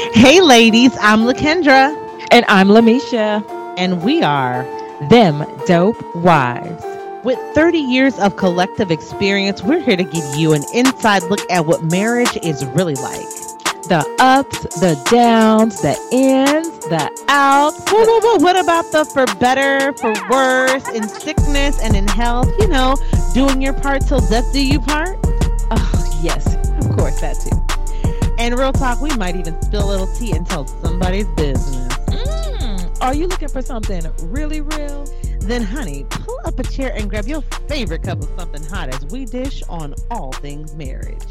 Hey, ladies, I'm Lakendra. And I'm Lamisha. And we are Them Dope Wives. With 30 years of collective experience, we're here to give you an inside look at what marriage is really like. The ups, the downs, the ins, the outs. Whoa, whoa, whoa. What about the for better, for worse, in sickness and in health? You know, doing your part till death do you part? Oh, yes, of course, that too. And real talk, we might even spill a little tea and tell somebody's business. Mm, are you looking for something really real? Then, honey, pull up a chair and grab your favorite cup of something hot as we dish on all things marriage.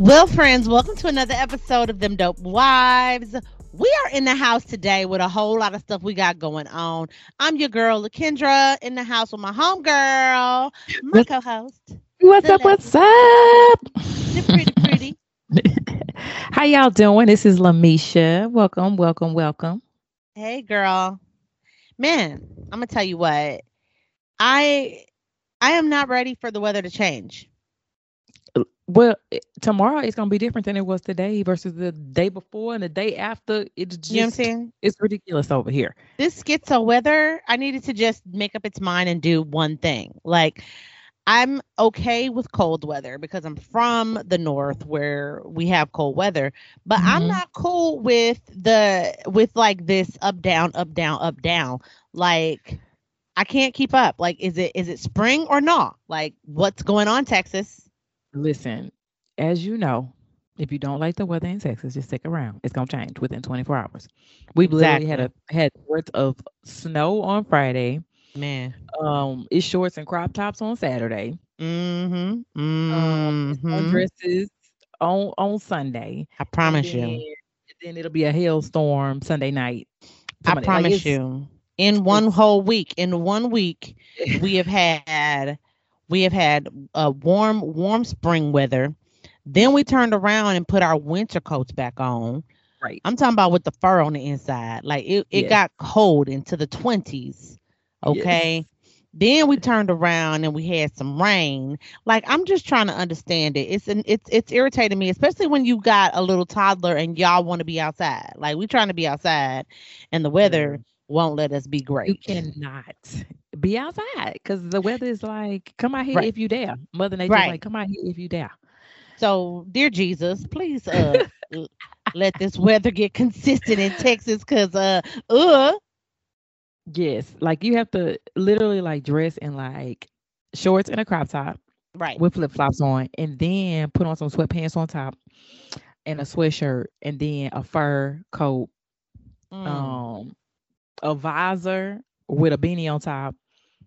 Well, friends, welcome to another episode of Them Dope Wives. We are in the house today with a whole lot of stuff we got going on. I'm your girl, Lakendra, in the house with my homegirl, my co-host. What's up? What's up? Pretty, pretty. How y'all doing? This is Lamisha. Welcome, welcome, welcome. Hey, girl. Man, I'm gonna tell you what. I I am not ready for the weather to change. Well, tomorrow it's gonna be different than it was today versus the day before and the day after. It's just you know what I'm saying? It's ridiculous over here. This schizo weather, I needed to just make up its mind and do one thing. Like I'm okay with cold weather because I'm from the north where we have cold weather, but mm-hmm. I'm not cool with the with like this up down up down up down. Like I can't keep up. Like is it is it spring or not? Like what's going on Texas? Listen, as you know, if you don't like the weather in Texas, just stick around. It's gonna change within 24 hours. We exactly. literally had a had worth of snow on Friday. Man, um, it's shorts and crop tops on Saturday. Mm-hmm. Mm-hmm. Um, dresses on on Sunday. I promise then, you. Then it'll be a hailstorm Sunday night. I promise like you. In one whole week, in one week, we have had we have had a warm, warm spring weather. Then we turned around and put our winter coats back on. Right. I'm talking about with the fur on the inside. Like it, it yes. got cold into the 20s. Okay. Yes. Then we turned around and we had some rain. Like I'm just trying to understand it. It's an, it's it's irritating me, especially when you got a little toddler and y'all want to be outside. Like we trying to be outside, and the weather won't let us be great. You cannot be outside because the weather is like, come out here right. if you dare. Mother Nature right. like, come out here if you dare. So, dear Jesus, please uh let this weather get consistent in Texas because uh uh Yes, like you have to literally like dress in like shorts and a crop top, right, with flip flops on, and then put on some sweatpants on top, and a sweatshirt, and then a fur coat, mm. um, a visor with a beanie on top,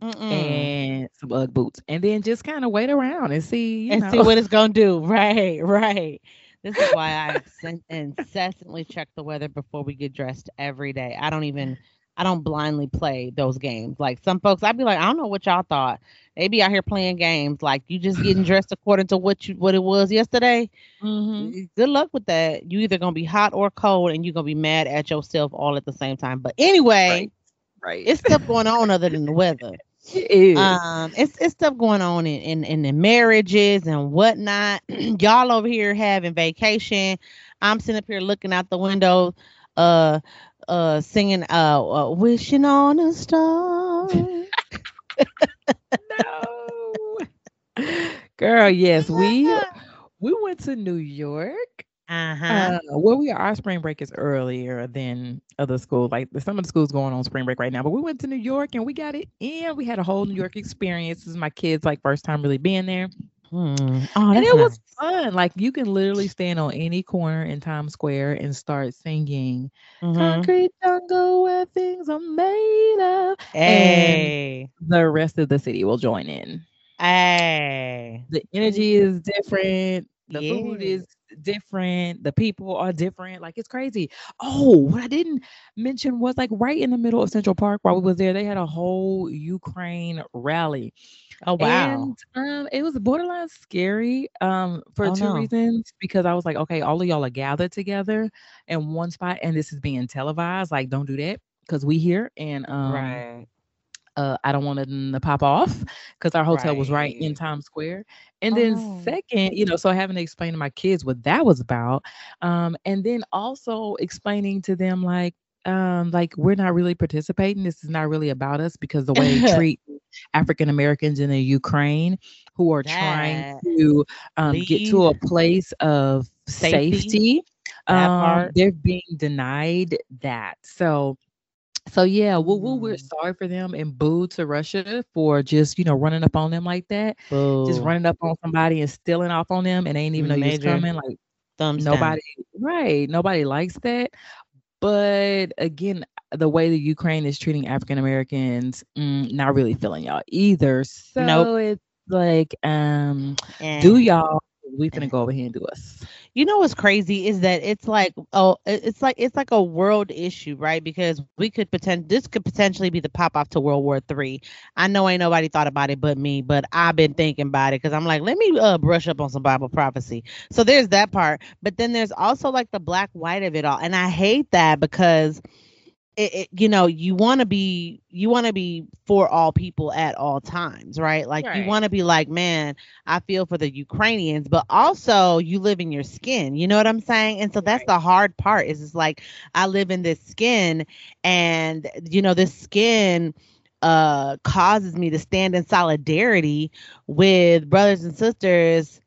Mm-mm. and some UGG boots, and then just kind of wait around and see and know. see what it's gonna do. Right, right. This is why I incessantly check the weather before we get dressed every day. I don't even I don't blindly play those games. Like some folks, I'd be like, I don't know what y'all thought. They be out here playing games. Like you just getting dressed according to what you what it was yesterday. Mm-hmm. Good luck with that. You either gonna be hot or cold, and you're gonna be mad at yourself all at the same time. But anyway, right, right. it's stuff going on other than the weather. It is. Um, it's it's stuff going on in in, in the marriages and whatnot. y'all over here having vacation. I'm sitting up here looking out the window. Uh, uh singing uh, uh wishing on a star. no. Girl, yes, we we went to New York. Uh-huh. Uh, well, we our spring break is earlier than other schools. Like some of the schools going on spring break right now, but we went to New York and we got it in. We had a whole New York experience. This is my kids' like first time really being there. Hmm. Oh, and it nice. was fun. Like you can literally stand on any corner in Times Square and start singing mm-hmm. "Concrete Jungle where things are made of." Hey, and the rest of the city will join in. Hey, the energy is different. The yeah. food is different. The people are different. Like it's crazy. Oh, what I didn't mention was like right in the middle of Central Park while we was there, they had a whole Ukraine rally. Oh wow. And um, it was borderline scary um for oh, two no. reasons. Because I was like, okay, all of y'all are gathered together in one spot and this is being televised. Like, don't do that because we here and um right. Uh, I don't want them to pop off because our hotel right. was right in Times Square. And then Oh. second, you know, so having to explain to my kids what that was about. Um, and then also explaining to them like, um, like we're not really participating. This is not really about us because the way they treat African Americans in the Ukraine who are trying to um, get to a place of Safety. safety, um, they're being denied that. So so yeah, woo, we're Mm. sorry for them and boo to Russia for just, you know, running up on them like that. Just running up on somebody and stealing off on them and they ain't even know you was coming. Like thumbs down. nobody right. Nobody likes that. But again, the way the Ukraine is treating African Americans, mm, not really feeling y'all either. So Nope. it's like, um, do y'all we finna go over here and do us. You know what's crazy is that it's like oh it's like it's like a world issue, right? Because we could pretend this could potentially be the pop off to World War Three. I know ain't nobody thought about it but me, but I've been thinking about it because I'm like, let me uh, brush up on some Bible prophecy. So there's that part, but then there's also like the black white of it all, and I hate that because it, it you know you want to be you want to be for all people at all times right like you want to be like man i feel for the ukrainians but also you live in your skin you know what i'm saying and so that's Right. the hard part is it's like i live in this skin and you know this skin uh causes me to stand in solidarity with brothers and sisters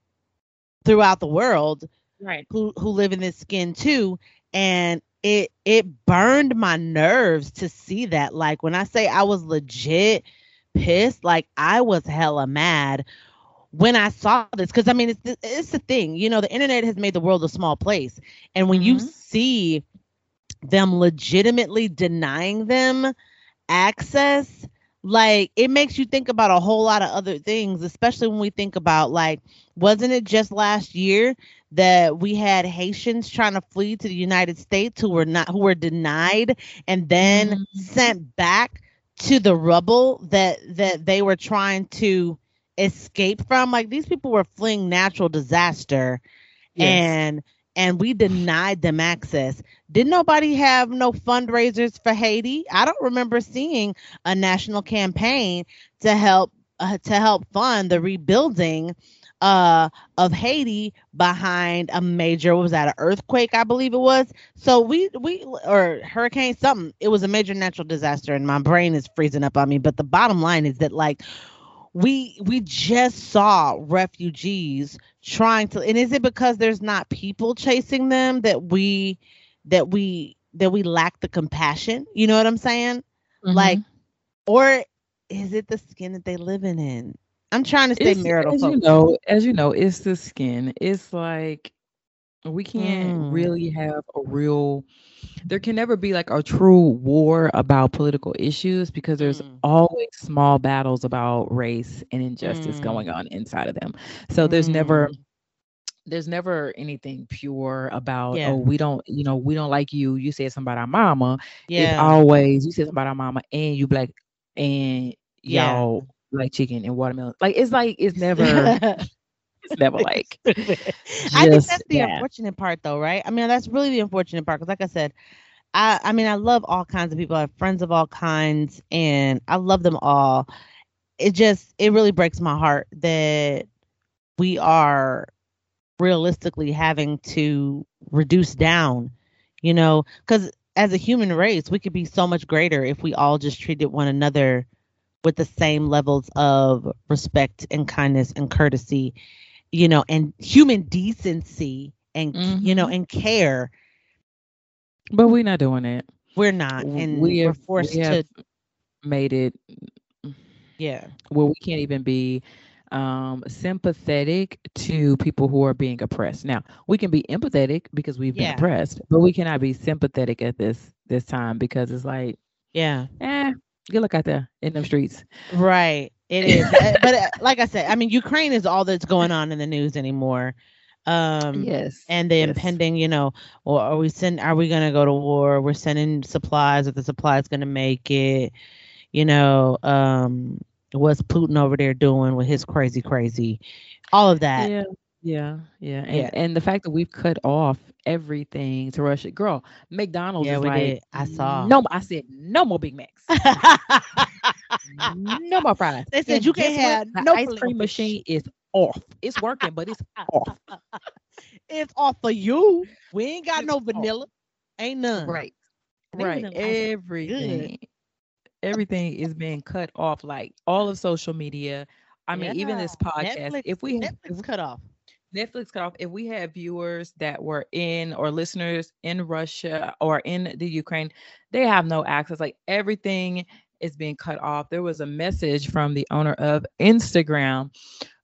throughout the world Right. who who live in this skin too and it it burned my nerves to see that. Like when i say i was legit pissed like i was hella mad when i saw this. Because i mean it's the- it's the thing you know the internet has made the world a small place. And when you Mhm. see them legitimately denying them access like it makes you think about a whole lot of other things especially when we think about like wasn't it just last year that we had Haitians trying to flee to the United States who were not who were denied and then Mhm. sent back to the rubble that that they were trying to escape from like these people were fleeing natural disaster Yes. and and we denied them access. Did nobody have no fundraisers for Haiti? I don't remember seeing a national campaign to help uh, to help fund the rebuilding uh of Haiti behind a major what was that an earthquake I believe it was? So we we or hurricane something it was a major natural disaster and my brain is freezing up on me but the bottom line is that like we we just saw refugees trying to and is it because there's not people chasing them that we that we that we lack the compassion? You know what i'm saying? Like Mhm. or is it the skin that they living in i'm trying to stay It's- marital as you know, as you know, it's the skin. It's like we can't Mm. really have a real there can never be like a true war about political issues because there's Mm. always small battles about race and injustice Mm. going on inside of them. So there's never Mm. there's never anything pure about Yeah. oh we don't you know we don't like you you said something about our mama yeah it's always you said something about our mama and you black and Yeah. y'all like chicken and watermelon like it's like it's never it's never like I think that's the that. unfortunate part, though, right? I mean, that's really the unfortunate part because, like I said, I I mean, I love all kinds of people. I have friends of all kinds, and I love them all. It just it really breaks my heart that we are realistically having to reduce down, you know, because as a human race, we could be so much greater if we all just treated one another with the same levels of respect and kindness and courtesy you know, and human decency and you know, Mhm. and care. but we're not doing it We're not, and we we are have- we forced have to, made it yeah, where we can't even be um sympathetic to people who are being oppressed now we can be empathetic because we've been Yeah. oppressed but we cannot be sympathetic at this this time because it's like yeah, eh good luck out there in them streets right. It is, but uh, like I said, I mean, Ukraine is all that's going on in the news anymore. Um, yes and the yes. impending, you know, or are we send? Are we gonna go to war? We're sending supplies. If the supplies gonna make it, you know, um, what's Putin over there doing with his crazy, crazy, all of that. yeah yeah yeah and, Yeah. and the fact that we've cut off everything to Russia. girl mcdonald's Yeah, is like did. I saw. no i said no more big macs no more fries They said And you can't what? have no ice cream machine is off. It's working, but it's off. it's off for you. We ain't got It's no off. vanilla. Ain't none. Right. Right. Everything. Everything is being cut off, like all of social media. I mean, even this podcast. Netflix, if we have, Netflix cut off. Netflix cut off. If we have viewers that were in or listeners in Russia or in the Ukraine, they have no access. Like everything is being cut off. There was a message from the owner of Instagram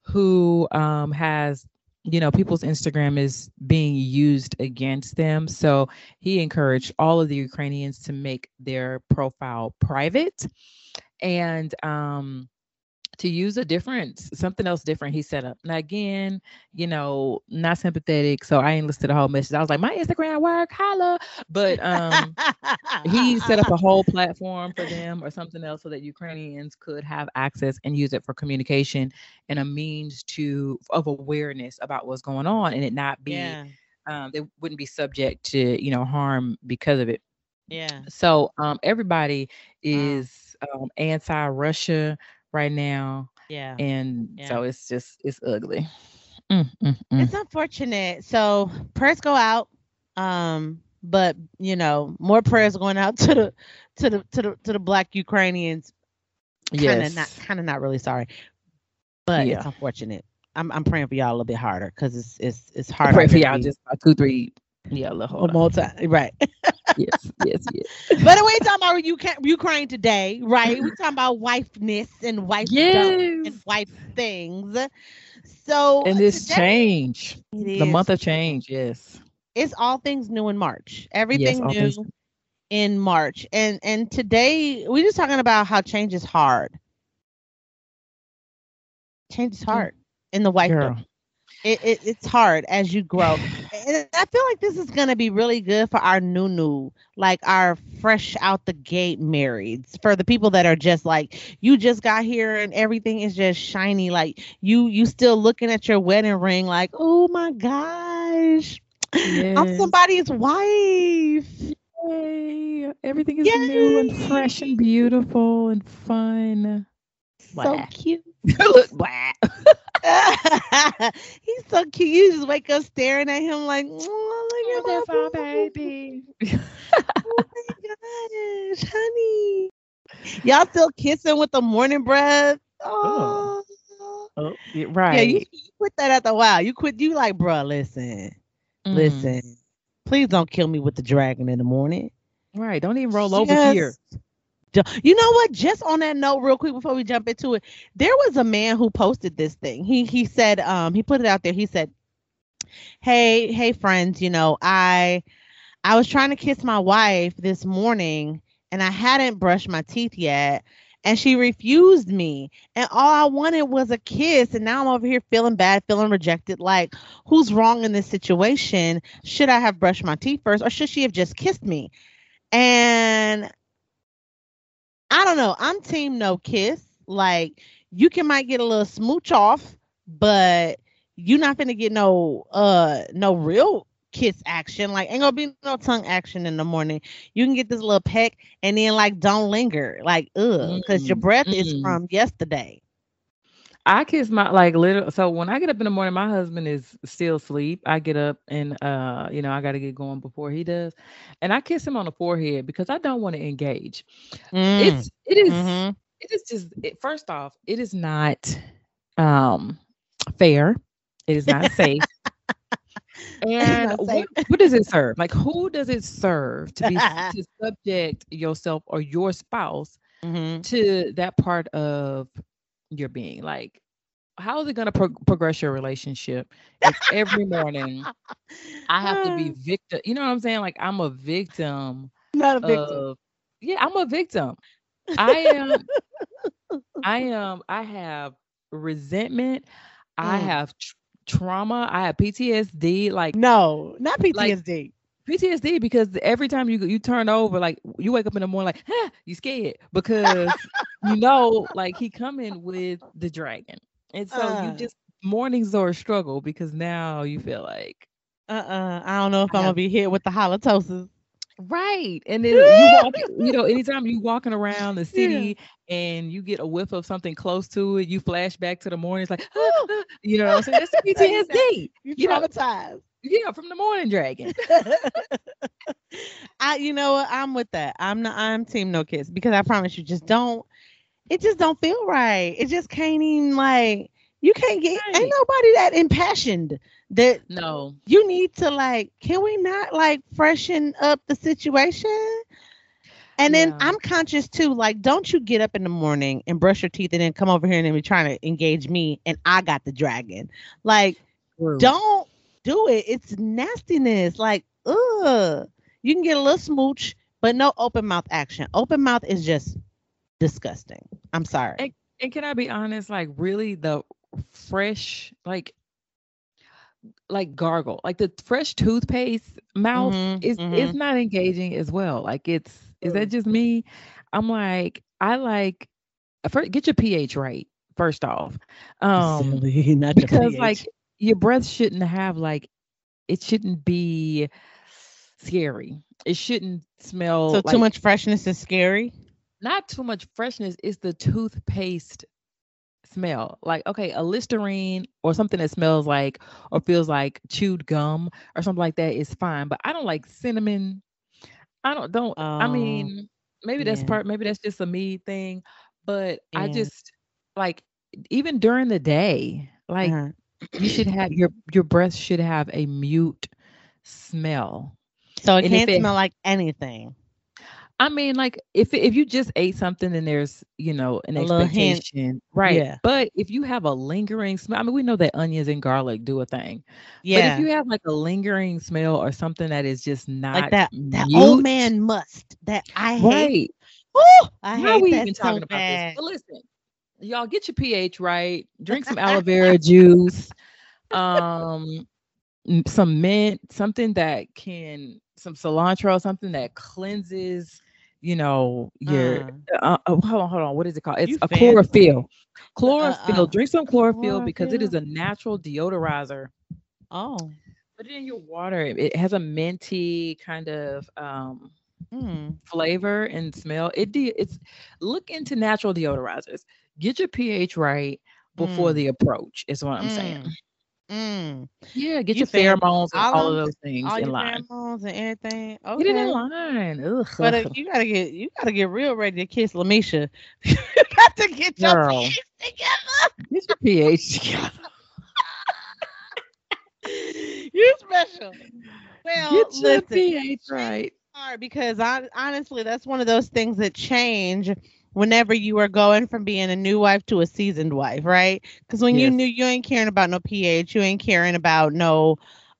who um, has, you know, people's Instagram is being used against them. So he encouraged all of the Ukrainians to make their profile private and um to use a different something else different he set up. Now again, you know, not sympathetic. So I ain't listed the whole message. I was like, my Instagram work, holla. But um he set up a whole platform for them or something else so that Ukrainians could have access and use it for communication and a means to of awareness about what's going on and it not be yeah, um they wouldn't be subject to, you know, harm because of it. yeah. So um everybody is um anti-Russia right now Yeah. and so it's just it's ugly. Mm, mm, mm. It's unfortunate. So prayers go out. Um, but you know, more prayers going out to the to the to the to the black Ukrainians. Kind of Yes. not kind of not really sorry. But Yeah. it's unfortunate. I'm I'm praying for y'all a little bit harder because it's it's it's I hard. pray for y'all just about two, three. Yeah, a on. multi right. Yes, yes, yes. but we ain't talking about you can't Ukraine today, right? We're talking about wifeness and wife and wife things. So uh, And this today change, it the is- month of change, yes. it's all things new in March. Everything all new things- in March. And and today we're just talking about how change is hard. Change is hard in the white Girl. It, it it's hard as you grow. And I feel like this is gonna be really good for our new new, like our fresh out the gate marrieds. For the people that are just like you just got here and everything is just shiny, like you you still looking at your wedding ring, like oh my gosh, I'm somebody's wife. Yay. Everything is new and fresh and beautiful and fun. So Blah. cute. Look, blah. He's so cute. You just wake up staring at him like, oh, look at my Beautiful baby. Oh my gosh, honey. Y'all still kissing with the morning breath? Oh. Oh, yeah, Yeah, right. you, you quit that after a while. You quit. You like, bruh, listen, Mm. listen. Please don't kill me with the dragon in the morning. Right. Don't even roll over here. You know what? Just on that note, real quick before we jump into it, there was a man who posted this thing. He he said, um, he put it out there. He said, "Hey, hey, friends, you know, I I was trying to kiss my wife this morning, and I hadn't brushed my teeth yet." And she refused me. And all I wanted was a kiss. And now I'm over here feeling bad, feeling rejected. Like, who's wrong in this situation? Should I have brushed my teeth first or should she have just kissed me? And I don't know. I'm team no kiss. Like you can might get a little smooch off, but you're not gonna get no uh no real kiss action. Like ain't gonna be no tongue action in the morning. You can get this little peck and then like don't linger. Like ugh, because your Mm, breath is mm. from yesterday. I kiss my like little so when I get up in the morning, my husband is still asleep. I get up and uh, you know, I gotta get going before he does. And I kiss him on the forehead because I don't want to engage. Mm, It's it is mhm. it is just it, first off, it is not um fair. It is not safe. And what, what does it serve? Like who does it serve to be to subject yourself or your spouse Mhm. to that part of your being? Like how is it going to pro- progress your relationship if every morning I have to be victim? You know what I'm saying? Like I'm a victim not a victim. of yeah, I'm a victim. I am I am I have resentment. I Mm. have tr- trauma. I have PTSD. Like no, not like- PTSD. Because every time you you turn over, like you wake up in the morning, like ah, you scared because you know, like he coming with the dragon, and so Uh. you just mornings are a struggle because now you feel like uh-uh. I don't know if I I'm gonna be hit with the halitosis. Right. And then you walk, you know, anytime you walking around the city yeah. and you get a whiff of something close to it, you flash back to the morning. It's like, oh, you know what I'm saying? That's PTSD. you traumatized. Yeah, from the morning dragon. I you know what? I'm with that. I'm not I'm team no kiss because I promise you just don't it just don't feel right. It just can't even like you can't get right. ain't nobody that impassioned that no you need to like can we not like freshen up the situation and then yeah. i'm conscious too like don't you get up in the morning and brush your teeth and then come over here and then be trying to engage me and i got the dragon like True. don't do it. It's nastiness. Like ugh. You can get a little smooch but no open mouth action. Open mouth is just disgusting. I'm sorry. And, and can i be honest like really the fresh like like gargle like the fresh toothpaste mouth mm-hmm, is mm-hmm. is not engaging as well. Like it's is that just me? I'm like i like first get your ph right first off. Um Silly, not because like your breath shouldn't have like it shouldn't be scary it shouldn't smell so like, too much freshness is scary not too much freshness is the toothpaste smell. Like, okay, a Listerine or something that smells like or feels like chewed gum or something like that is fine. But I don't like cinnamon. I don't don't oh, I mean, maybe that's part maybe that's just a me thing, but yeah. I just like even during the day, like uh-huh. You should have your your breath should have a mute smell. So it and can't smell like anything. I mean, like if if you just ate something and there's you know an a expectation, right? Yeah. But if you have a lingering smell, I mean, we know that onions and garlic do a thing. Yeah. But if you have like a lingering smell or something that is just not like that, that old man must that I hate. Right. Ooh, I How hate we even so talking bad. about this? But listen, y'all get your pH right. Drink some aloe vera juice. Um, some mint, something that can some cilantro, something that cleanses you know, your uh, uh, oh, hold on, hold on. What is it called? It's a chlorophyll. Chlorophyll. Uh, Drink some chlorophyll, chlorophyll, because it is a natural deodorizer. Oh. Put it in your water. It has a minty kind of um mm. flavor and smell. It de- it's look into natural deodorizers. Get your pH right before mm. the approach. Is what I'm mm. saying. Mm. Yeah, get you your pheromones and all, of those things in line. Pheromones and everything. Okay. Get it in line. Ugh. But uh, you gotta get you gotta get real ready to kiss Lamisha. you got to get your pH together. Get your pH together. you special. Well, get your listen, pH right. Because I honestly that's one of those things that change whenever you are going from being a new wife to a seasoned wife, right? Because when yes. you knew you ain't caring about no pH, you ain't caring about no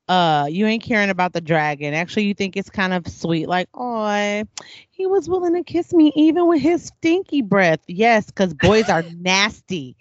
uh you ain't caring about the dragon. Actually, you think it's kind of sweet, like, oh, he was willing to kiss me even with his stinky breath. Yes, because boys are nasty,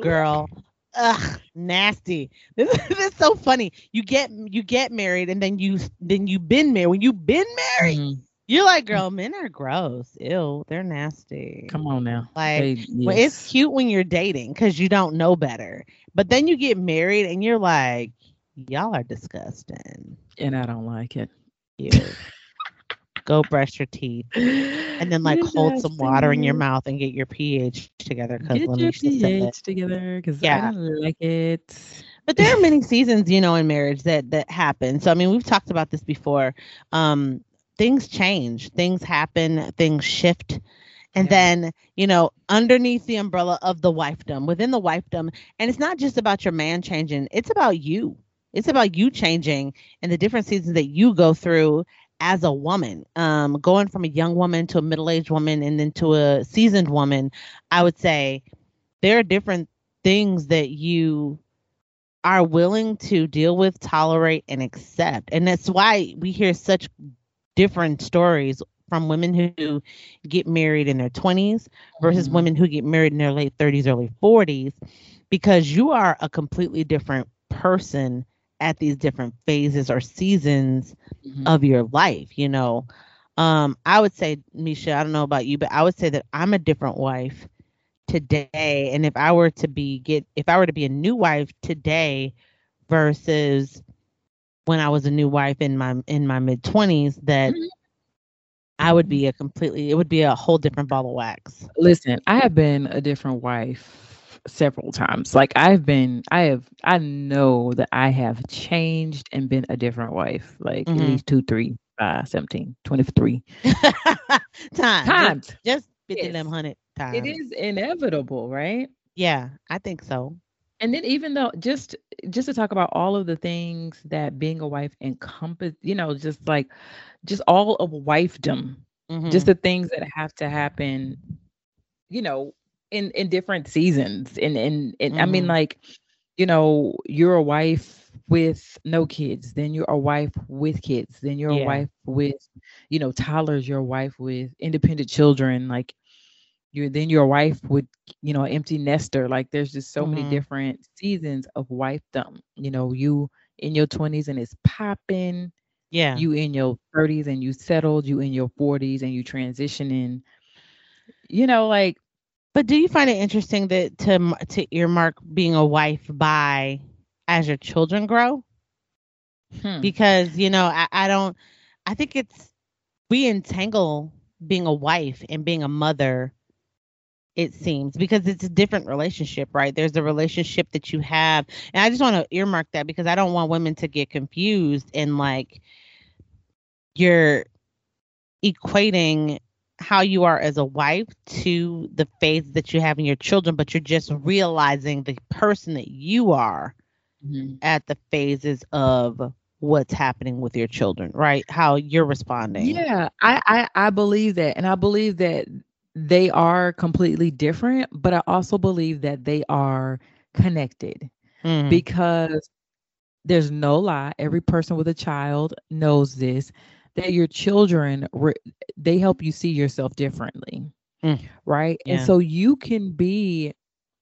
girl. Ugh, nasty. This, this is so funny. You get you get married and then you then you been married. When you've been married, mm-hmm you're like, girl, men are gross. Ew, they're nasty. Come on now. Like, they, yes. well, it's cute when you're dating because you don't know better. But then you get married and you're like, y'all are disgusting. And I don't like it. Ew. Go brush your teeth. And then like hold some water in your mouth and get your pH together. Get your pH together because yeah. I don't like it. But there are many seasons, you know, in marriage that that happen. So I mean, we've talked about this before. Um, things change, things happen, things shift. And yeah. then, you know, underneath the umbrella of the wifedom, within the wifedom, and it's not just about your man changing, it's about you. It's about you changing and the different seasons that you go through as a woman. Um, going from a young woman to a middle-aged woman and then to a seasoned woman, I would say there are different things that you are willing to deal with, tolerate, and accept. And that's why we hear such different stories from women who get married in their 20s versus mm-hmm. women who get married in their late 30s, early 40s, because you are a completely different person at these different phases or seasons mm-hmm. of your life, you know. Um, I would say, Misha, I don't know about you, but I would say that I'm a different wife today. And if I were to be get if I were to be a new wife today versus when I was a new wife in my in my mid twenties that mm-hmm. I would be a completely it would be a whole different ball of wax. Listen, I have been a different wife several times. Like I've been I have I know that I have changed and been a different wife. Like Mhm. at least two, three, five, 17, 23 Time. times. Just, just 50 Yes. them hundred times. It is inevitable, right? Yeah, I think so. And then even though just just to talk about all of the things that being a wife encompass, you know, just like just all of wifedom, just Mhm. the things that have to happen, you know, in in different seasons. And and, and I mean Mhm. like, you know, you're a wife with no kids, then you're a wife with kids, then you're Yeah. a wife with, you know, toddlers, you're a wife with independent children, like you're then you're wife would you know empty nester like there's just so many Mhm. different seasons of wifedom you know you in your 20s and it's popping yeah. you in your 30s and you settled you in your 40s and you transitioning you know like But do you find it interesting that to to earmark being a wife by as your children grow? hmm, Because you know, I, I don't. I think it's we entangle being a wife and being a mother. It seems because it's a different relationship, right? There's a relationship that you have, and I just want to earmark that because I don't want women to get confused and like you're equating how you are as a wife to the phase that you have in your children, but you're just realizing the person that you are mhm. at the phases of what's happening with your children, right? How you're responding. yeah I, I i believe that and i believe that they are completely different but i also believe that they are connected Mhm. because there's no lie every person with a child knows this that your children re- they help you see yourself differently Mm. right Yeah. and so you can be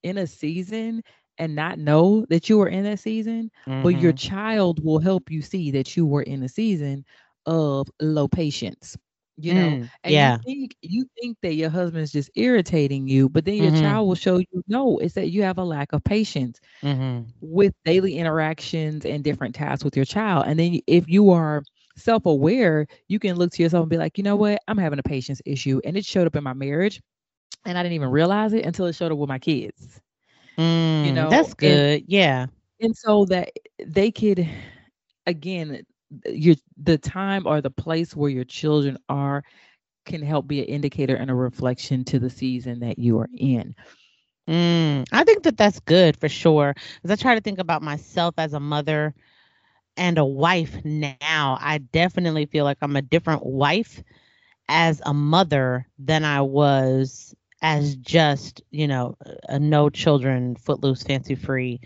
in a season and not know that you were in that season but your Mhm. child will help you see that you were in a season of low patience you know Mm, and yeah. you think you think that your husband's just irritating you but then your Mhm. child will show you no it's that you have a lack of patience Mhm. with daily interactions and different tasks with your child. And then if you are self-aware, you can look to yourself and be like, you know what, I'm having a patience issue. And it showed up in my marriage. And I didn't even realize it until it showed up with my kids. Mm, know, that's and- good. yeah. And so that they could again your the time or the place where your children are can help be an indicator and a reflection to the season that you are in. Mm, I think that that's good for sure. As I try to think about myself as a mother and a wife now. I definitely feel like I'm a different wife as a mother than I was as just, you know, a no children, footloose, fancy free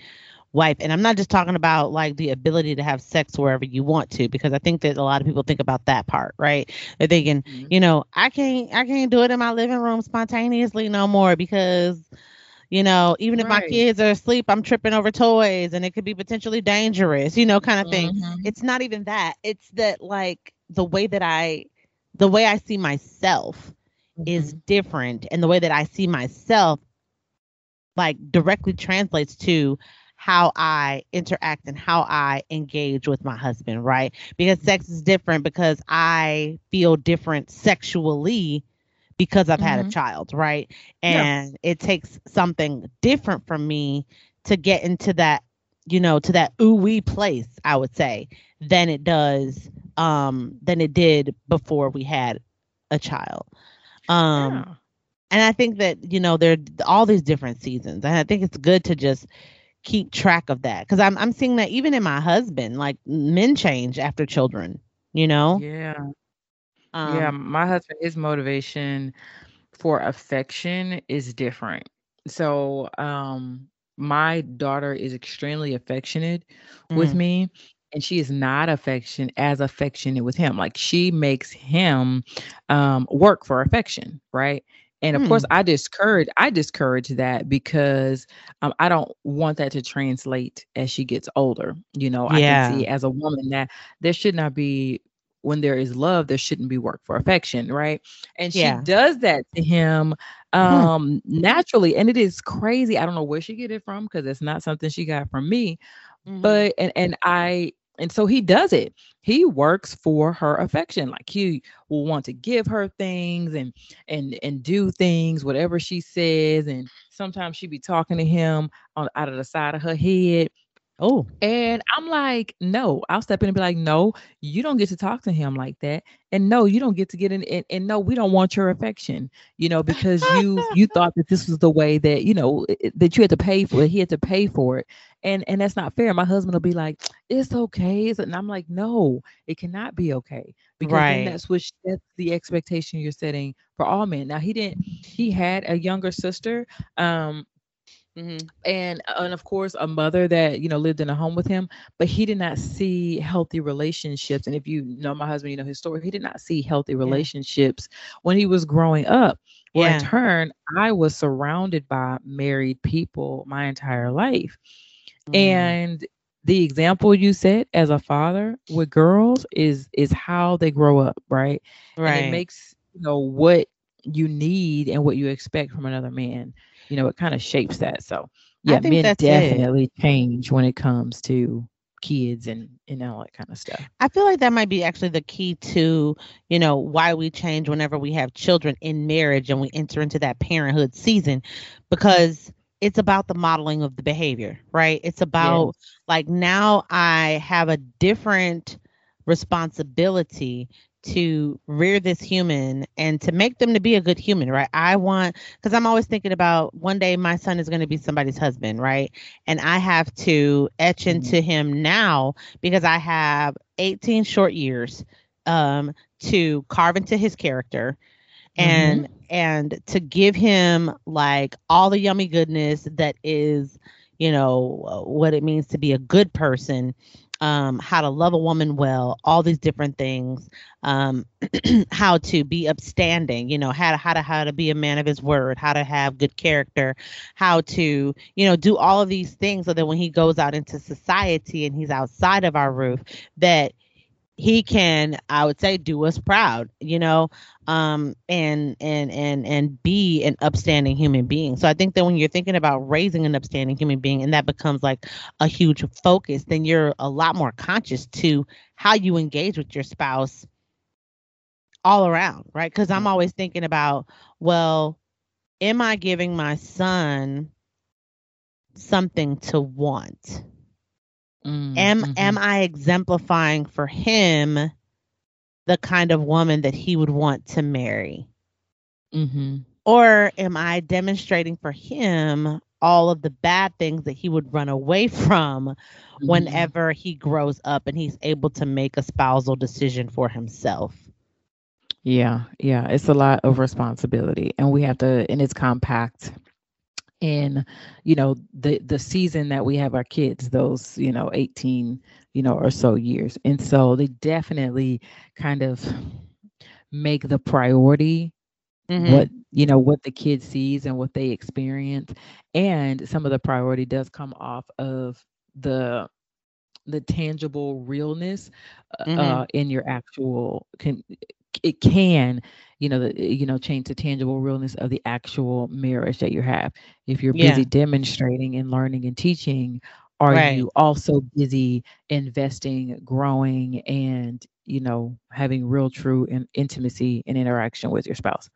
wife. And I'm not just talking about like the ability to have sex wherever you want to, because I think that a lot of people think about that part, right? They're thinking, you know, I can't I can't do it in my living room spontaneously no more because you know, even if my kids are asleep, I'm tripping over toys and it could be potentially dangerous, you know, kind of thing. Mhm. It's not even that. It's that like the way that I the way I see myself is Mhm. different and the way that I see myself like directly translates to how I interact and how I engage with my husband, right? Because sex is different because I feel different sexually because I've had a Mhm. child, right? Yeah. And it takes something different from me to get into that, you know, to that ooh wee place, I would say, than it does um than it did before we had a child. Um Yeah. and I think that you know there are all these different seasons, and I think it's good to just keep track of that because I'm I'm seeing that even in my husband, like men change after children, you know. Yeah. Um, yeah, my husband, his motivation for affection is different. So, um, my daughter is extremely affectionate with Mhm. me, and she is not affection as affectionate with him. Like she makes him um work for affection, right? And of course, I discourage I discourage that because um, I don't want that to translate as she gets older. You know, I can see as a woman that there should not be when there is love, there shouldn't be work for affection, right? And she Yeah. does that to him Hmm. um naturally. And it is crazy. I don't know where she get it from because it's not something she got from me. Mhm. But and and I and so he does it. He works for her affection. Like he will want to give her things and and and do things whatever she says. And sometimes she'd be talking to him on out of the side of her head Oh, and I'm like, no, I'll step in and be like, no, you don't get to talk to him like that. And no, you don't get to get in and, and no, we don't want your affection, you know, because you you thought that this was the way that, you know, that you had to pay for it. He had to pay for it. And and that's not fair. My husband will be like, it's okay. And I'm like, no, it cannot be okay. Because right. that's what that's the expectation you're setting for all men. Now he didn't he had a younger sister. Um, Mm-hmm. And and of course a mother that you know lived in a home with him, but he did not see healthy relationships. And if you know my husband, you know his story. He did not see healthy relationships yeah. when he was growing up. Well, yeah. in turn, I was surrounded by married people my entire life, mm. and the example you set as a father with girls is is how they grow up, right? Right. And it makes you know what you need and what you expect from another man you know, it kind of shapes that. So yeah, men definitely it. change when it comes to kids and and all that kind of stuff. I feel like that might be actually the key to, you know, why we change whenever we have children in marriage and we enter into that parenthood season because it's about the modeling of the behavior, right? It's about yes. like now I have a different responsibility to rear this human and to make them to be a good human, right? I want because I'm always thinking about one day my son is going to be somebody's husband, right? And I have to etch mm-hmm. into him now because I have 18 short years um to carve into his character and mm-hmm. and to give him like all the yummy goodness that is you know what it means to be a good person um, how to love a woman well, all these different things, um, how to be upstanding, you know, how to how to how to be a man of his word, how to have good character, how to, you know, do all of these things so that when he goes out into society and he's outside of our roof, that he can i would say do us proud you know um and and and and be an upstanding human being. So i think that when you're thinking about raising an upstanding human being and that becomes like a huge focus then you're a lot more conscious to how you engage with your spouse all around right? Because i'm always thinking about well am i giving my son something to want Mm, am mm-hmm. am I exemplifying for him the kind of woman that he would want to marry? Mm-hmm. Or am I demonstrating for him all of the bad things that he would run away from mm-hmm. whenever he grows up and he's able to make a spousal decision for himself? Yeah, yeah, it's a lot of responsibility, and we have to, and it's compact in you know the the season that we have our kids those you know 18 you know or so years and so they definitely kind of make the priority mm-hmm. what you know what the kid sees and what they experience and some of the priority does come off of the the tangible realness uh, mm-hmm. uh, in your actual can it can you know the eh, you know change the tangible realness of the actual marriage that you have if you're busy yeah. demonstrating and learning and teaching are right. you also busy investing growing and you know having real true in, intimacy and interaction with your spouse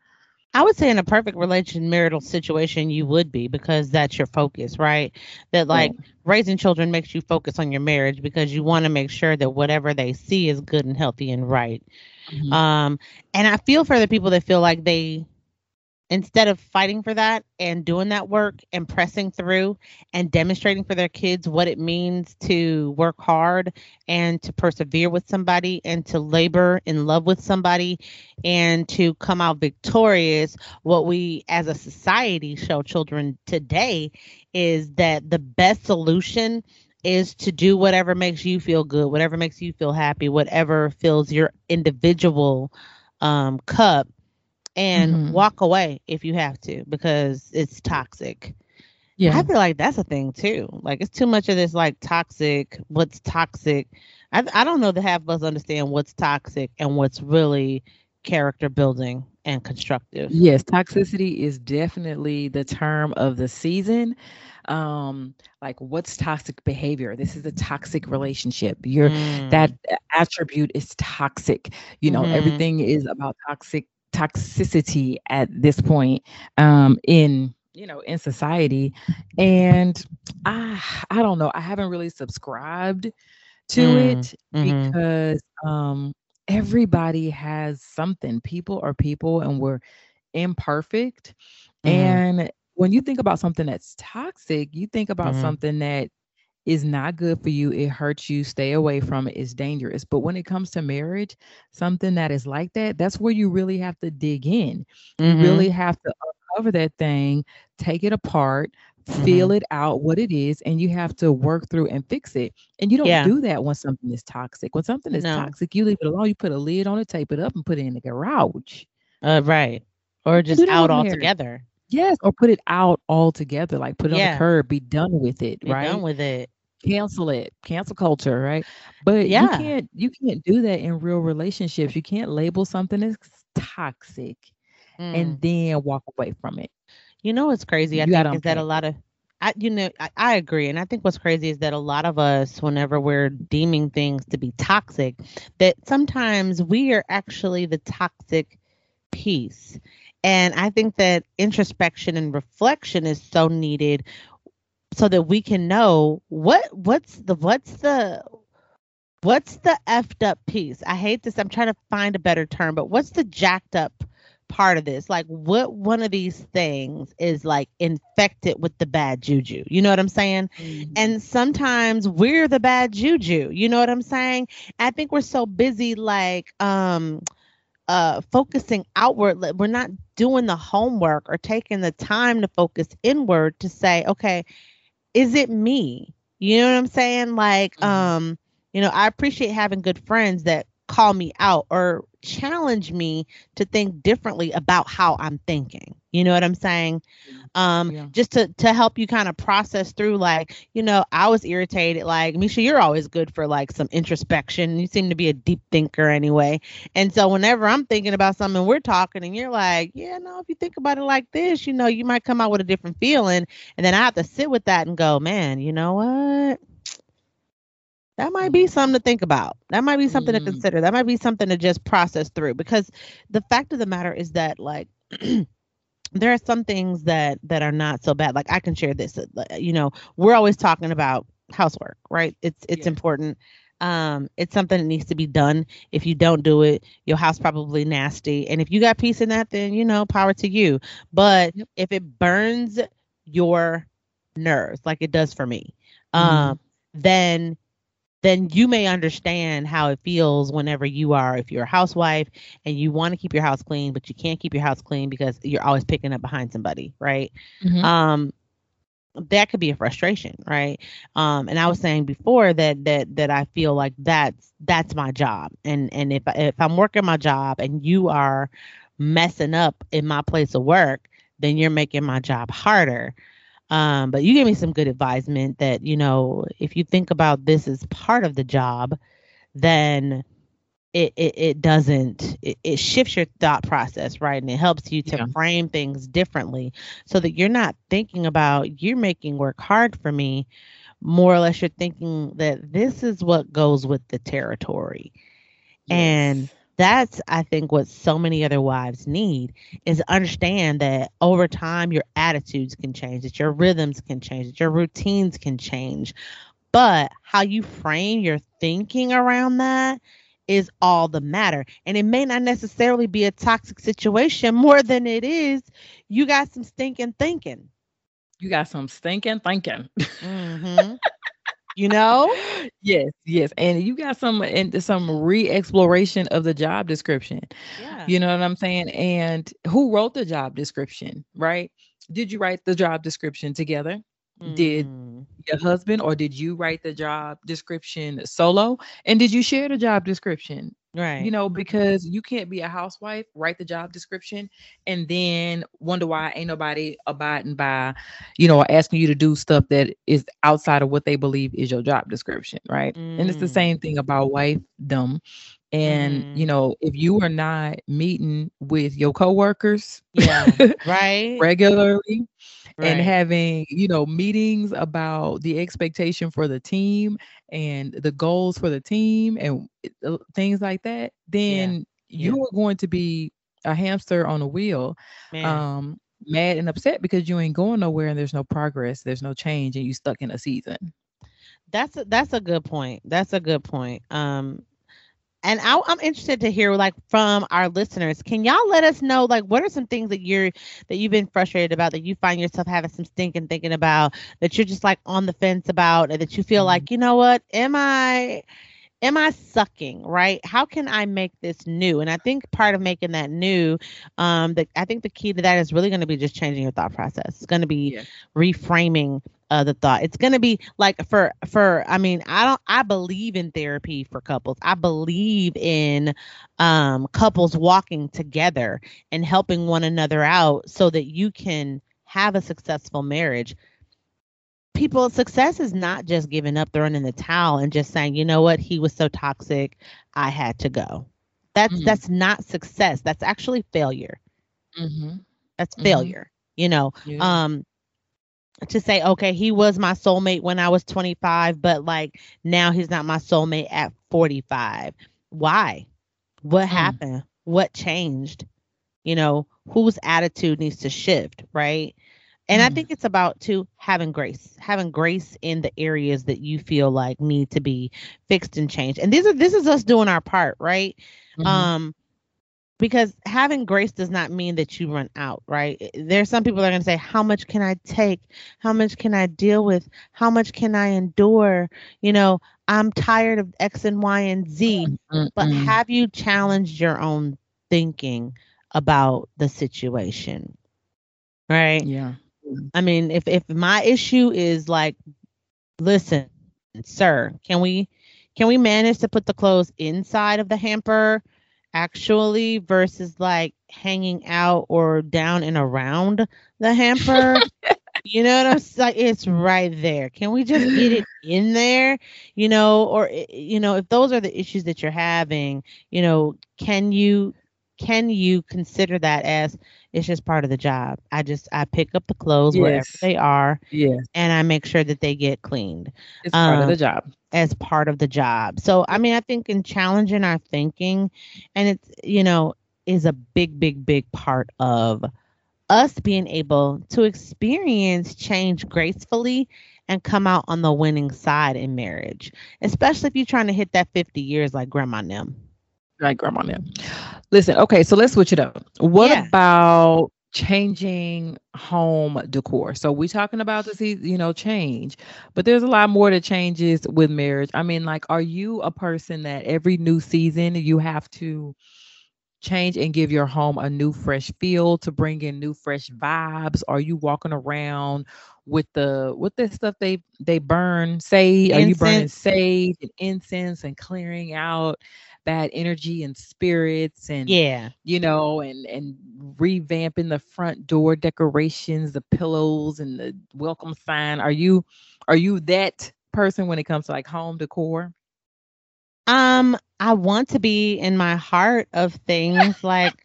I would say in a perfect relation marital situation you would be because that's your focus, right? That like right. raising children makes you focus on your marriage because you want to make sure that whatever they see is good and healthy and right. Mm-hmm. Um, and I feel for the people that feel like they, instead of fighting for that and doing that work and pressing through and demonstrating for their kids what it means to work hard and to persevere with somebody and to labor in love with somebody and to come out victorious, what we as a society show children today is that the best solution is to do whatever makes you feel good, whatever makes you feel happy, whatever fills your individual um, cup, and mm-hmm. walk away if you have to because it's toxic. Yeah. I feel like that's a thing too. Like it's too much of this like toxic, what's toxic. I I don't know that half of us understand what's toxic and what's really character building and constructive. Yes, toxicity is definitely the term of the season. Um, like what's toxic behavior? This is a toxic relationship. You're Mm. that attribute is toxic. You know, Mhm. everything is about toxic toxicity at this point um in you know in society and i i don't know i haven't really subscribed to Mm, it mhm. because um everybody has something people are people and we're imperfect Mhm. and when you think about something that's toxic you think about Mhm. something that is not good for you it hurts you stay away from it it's dangerous but when it comes to marriage something that is like that that's where you really have to dig in you Mhm. really have to uncover that thing take it apart Mm-hmm. feel it out what it is and you have to work through and fix it and you don't Yeah. do that when something is toxic when something is No. toxic you leave it alone you put a lid on it tape it up and put it in the garage Uh, right. Or just out altogether. Yes or put it out altogether like put it on the curb be done with it Be right done with it. cancel it cancel culture right but you Yeah. can't you can't do that in real relationships you can't label something as toxic Mm. and then walk away from it You know what's crazy? I You gotta think is that a lot of I you know, I, I agree. And I think what's crazy is that a lot of us, whenever we're deeming things to be toxic, that sometimes we are actually the toxic piece. And I think that introspection and reflection is so needed so that we can know what what's the what's the what's the effed up piece. I hate this. I'm trying to find a better term, but what's the jacked up part of this? Like what one of these things is like infected with the bad juju. You know what I'm saying? And sometimes we're the bad juju. You know what I'm saying? I think we're so busy like um uh focusing outward we're not doing the homework or taking the time to focus inward to say okay is it me you know what i'm saying like Mhm. um you know i appreciate having good friends that call me out or challenge me to think differently about how i'm thinking. You know what i'm saying? Um Yeah. just to to help you kind of process through like you know i was irritated like misha you're always good for like some introspection. You seem to be a deep thinker anyway. And so whenever i'm thinking about something we're talking and you're like yeah no if you think about it like this you know you might come out with a different feeling. And then i have to sit with that and go man you know what that might be something to think about. That might be something Mm. to consider. That might be something to just process through because the fact of the matter is that like there are some things that that are not so bad. Like i can share this uh, you know we're always talking about housework right? It's it's Yeah. important. Um it's something that needs to be done. If you don't do it your house probably nasty. And if you got peace in that then you know power to you. But Yep. if it burns your nerves like it does for me Mhm. um then then you may understand how it feels whenever you are if you're a housewife and you want to keep your house clean but you can't keep your house clean because you're always picking up behind somebody right? Mhm. um that could be a frustration right? Um and i was saying before that that that i feel like that's that's my job. And and if if i'm working my job and you are messing up in my place of work then you're making my job harder um but you gave me some good advisement that you know if you think about this as part of the job then it it, it doesn't it, it shifts your thought process right and it helps you to Yeah. frame things differently so that you're not thinking about you're making work hard for me more or less you're thinking that this is what goes with the territory and Yes. That's i think what so many other wives need is understand that over time your attitudes can change that your rhythms can change that your routines can change. But how you frame your thinking around that is all the matter. And it may not necessarily be a toxic situation more than it is you got some stinking thinking. You got some stinking thinking. Hmm you know? Yes yes. And you got some and some re-exploration of the job description. Yeah. You know what i'm saying? And who wrote the job description right? Did you write the job description together? Did Mm. your husband or did you write the job description solo? And did you share the job description right you know because you can't be a housewife write the job description and then wonder why ain't nobody abiding by you know asking you to do stuff that is outside of what they believe is your job description right and it's the Mm. same thing about wifedom And Mhm. you know, if you are not meeting with your coworkers Yeah. Right. regularly and having, you know, meetings about the expectation for the team and the goals for the team and uh, things like that, then Yeah. you are going to be a hamster on a wheel Man. um mad and upset because you ain't going nowhere and there's no progress there's no change and you stuck in a season That's a, that's a good point. That's a good point. Um, and I, I'm interested to hear like from our listeners. Can y'all let us know like what are some things that you're that you've been frustrated about that you find yourself having some stinking thinking about that you're just like on the fence about and that you feel Mhm. like you know what am I am I sucking right? How can I make this new? And I think part of making that new, um, that I think the key to that is really going to be just changing your thought process. It's going to be reframing uh, the thought. It's going to be like for for I mean I don't I believe in therapy for couples. I believe in um, couples walking together and helping one another out so that you can have a successful marriage. People, success is not just giving up, throwing in the towel, and just saying, you know what, he was so toxic, I had to go. That's Mm. that's not success. That's actually failure. mm-hmm. That's Mhm. failure. You know, um to say okay he was my soulmate when i was 25 but like now he's not my soulmate at 45 why? What Mm. happened? What changed? You know whose attitude needs to shift right? And i Mm. think it's about too having grace having grace in the areas that you feel like need to be fixed and changed. And these are this is us doing our part right? Mhm. um because having grace does not mean that you run out right? There's some people that are going to say how much can i take? How much can i deal with? How much can i endure? You know i'm tired of x and y and z. But Mm-mm. have you challenged your own thinking about the situation right? Yeah. I mean, if if my issue is like, listen, sir, can we can we manage to put the clothes inside of the hamper actually versus like hanging out or down and around the hamper? you know what I'm saying? It's right there. Can we just get it in there? You know, or you know, if those are the issues that you're having, you know, can you can you consider that as it's just part of the job? I just I pick up the clothes wherever they are yes and I make sure that they get cleaned it's part of Um, the job as part of the job. So I mean, I think in challenging our thinking, and it's you know is a big, big, big part of us being able to experience change gracefully and come out on the winning side in marriage, especially if you're trying to hit that 50 years like grandma Nim. like grandma now. Listen, okay, so let's switch it up. What Yeah. about changing home decor? So we talking about this, you know, change, but there's a lot more that changes with marriage. I mean, like, are you a person that every new season you have to change and give your home a new fresh feel to bring in new fresh vibes? Are you walking around with the with the stuff they they burn sage? Are you burning sage and incense and clearing out bad energy and spirits and Yeah. you know and and revamping the front door decorations, the pillows and the welcome sign? Are you are you that person when it comes to like home decor? Um, I want to be in my heart of things. like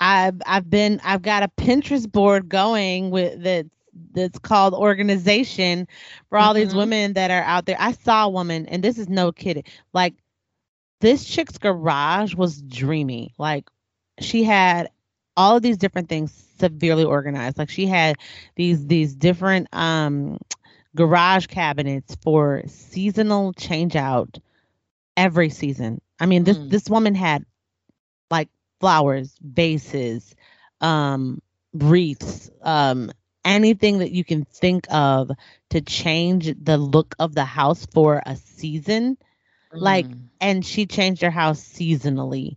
I've I've been I've got a Pinterest board going with that that's called organization for all these Mhm. women that are out there. I saw a woman, and this is no kidding. Like this chick's garage was dreamy. Like she had all of these different things severely organized. Like she had these these different um garage cabinets for seasonal change out every season. I mean, this Mm. this woman had like flowers, vases, um, wreaths, um, anything that you can think of to change the look of the house for a season. Like, Mm. And she changed her house seasonally.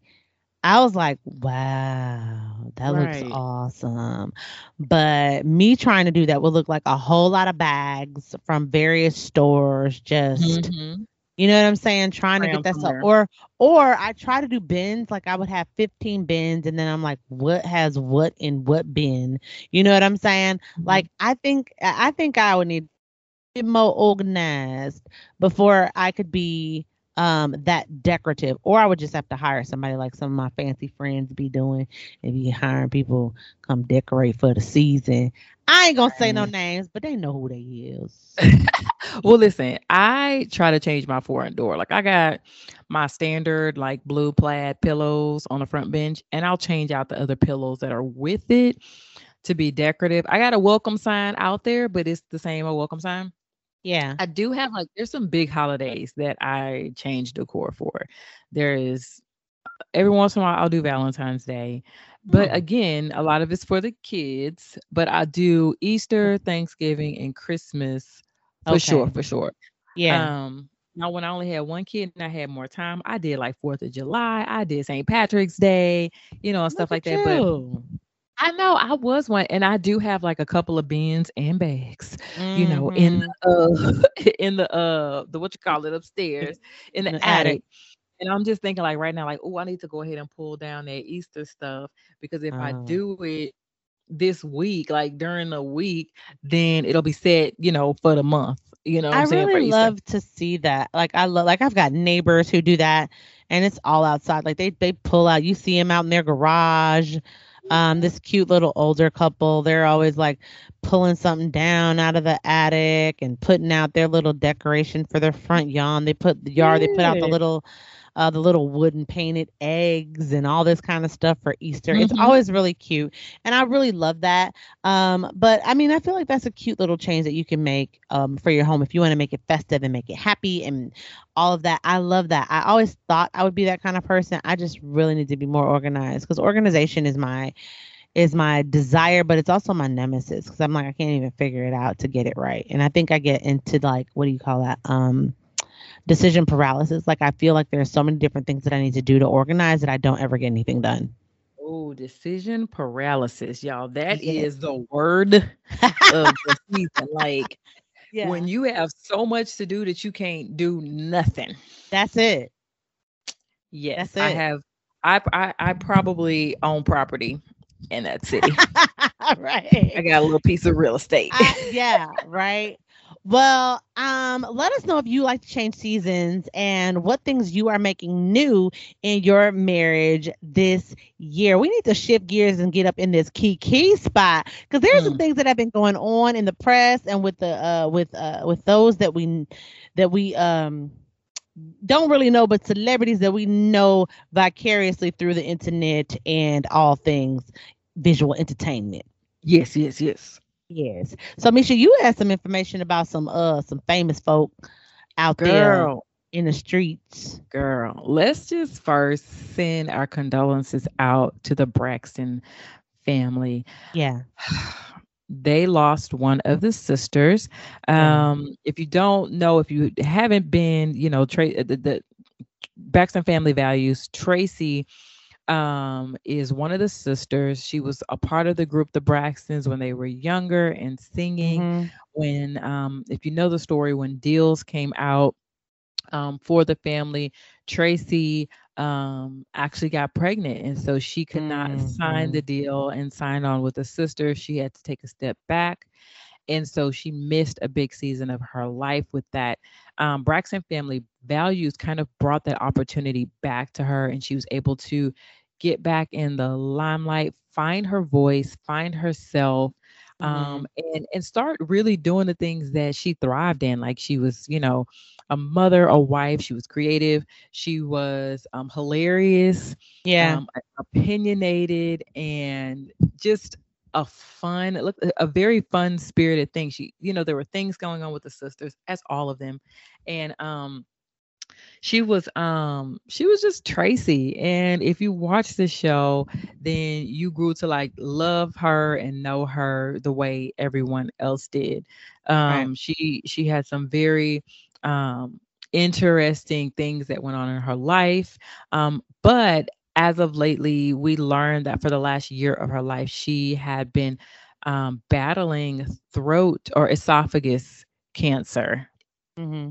I was like, wow, that Right. looks awesome. But me trying to do that would look like a whole lot of bags from various stores, just Mhm. you know what I'm saying? Trying to get that stuff. Or or I try to do bins. Like I would have 15 bins and then I'm like, what has what in what bin? You know what I'm saying? Mhm. Like I think I I think I would need to be more organized before I could be um that decorative or i would just have to hire somebody like some of my fancy friends be doing. And be hiring people come decorate for the season. I ain't gonna say no names but they know who they is. Well listen i try to change my foreign door. Like i got my standard like blue plaid pillows on the front bench and i'll change out the other pillows that are with it to be decorative. I got a welcome sign out there but it's the same a welcome sign yeah. I do have like there's some big holidays that I change decor for. There is every once in a while I'll do Valentine's Day. But oh. again, a lot of it's for the kids. But I do Easter, Thanksgiving, and Christmas for okay. sure, for sure. Yeah. Um now when I only had one kid and I had more time, I did like Fourth of July, I did St. Patrick's Day, you know, and stuff like that. But I know I was one, and I do have like a couple of bins and bags, mm-hmm. you know, in mm-hmm. uh in the uh the what you call it upstairs in the, in the attic. attic. And I'm just thinking like right now, like, oh, I need to go ahead and pull down that Easter stuff because if I oh. do it this week, like during the week, then it'll be set, you know, for the month. You know, I really love to see that. Like I love, like I've got neighbors who do that, and it's all outside. Like they they pull out, you see them out in their garage um, this cute little older couple, they're always like pulling something down out of the attic and putting out their little decoration for their front yard. They put the yard, they put out the little uh, the little wooden painted eggs and all this kind of stuff for Easter. Mm-hmm. It's always really cute, and I really love that. Um, but I mean, I feel like that's a cute little change that you can make um, for your home if you want to make it festive and make it happy and all of that. I love that. I always thought I would be that kind of person. I just really need to be more organized because organization is my is my desire, but it's also my nemesis because I'm like I can't even figure it out to get it right. And I think I get into like what do you call that? Um decision paralysis. Like I feel like there's so many different things that I need to do to organize that I don't ever get anything done. Oh, decision paralysis, y'all. That yeah. is the word of the season. Like yeah. when you have so much to do that you can't do nothing. That's it. Yes, That's it. I have. I, I I probably own property in that city. right. I got a little piece of real estate. I, yeah. Right. Well, um, let us know if you like to change seasons and what things you are making new in your marriage this year. We need to shift gears and get up in this Kiki spot because there's mm. some things that have been going on in the press and with the uh with uh with those that we that we um don't really know, but celebrities that we know vicariously through the internet and all things visual entertainment. Yes, yes, yes. Yes. So Misha, you had some information about some uh some famous folk out Girl. there in the streets. Girl, let's just first send our condolences out to the Braxton family. Yeah. they lost one of the sisters. Um, if you don't know, if you haven't been, you know, tra- the, the Braxton family values, Tracy um, is one of the sisters. She was a part of the group, the Braxtons, when they were younger and singing. Mm-hmm. When, um, if you know the story, when deals came out um, for the family, Tracy um, actually got pregnant. And so she could not mm-hmm. sign the deal and sign on with the sister. She had to take a step back. And so she missed a big season of her life with that. Um, Braxton family values kind of brought that opportunity back to her, and she was able to get back in the limelight, find her voice, find herself, um, mm-hmm. and and start really doing the things that she thrived in. Like she was, you know, a mother, a wife. She was creative. She was um, hilarious. Yeah, um, opinionated, and just a fun, look, a very fun spirited thing. She, you know, there were things going on with the sisters, as all of them, and um she was um she was just Tracy. And if you watch the show, then you grew to like love her and know her the way everyone else did. Um right. she she had some very um interesting things that went on in her life. Um, but as of lately, we learned that for the last year of her life, she had been um, battling throat or esophagus cancer. Mm-hmm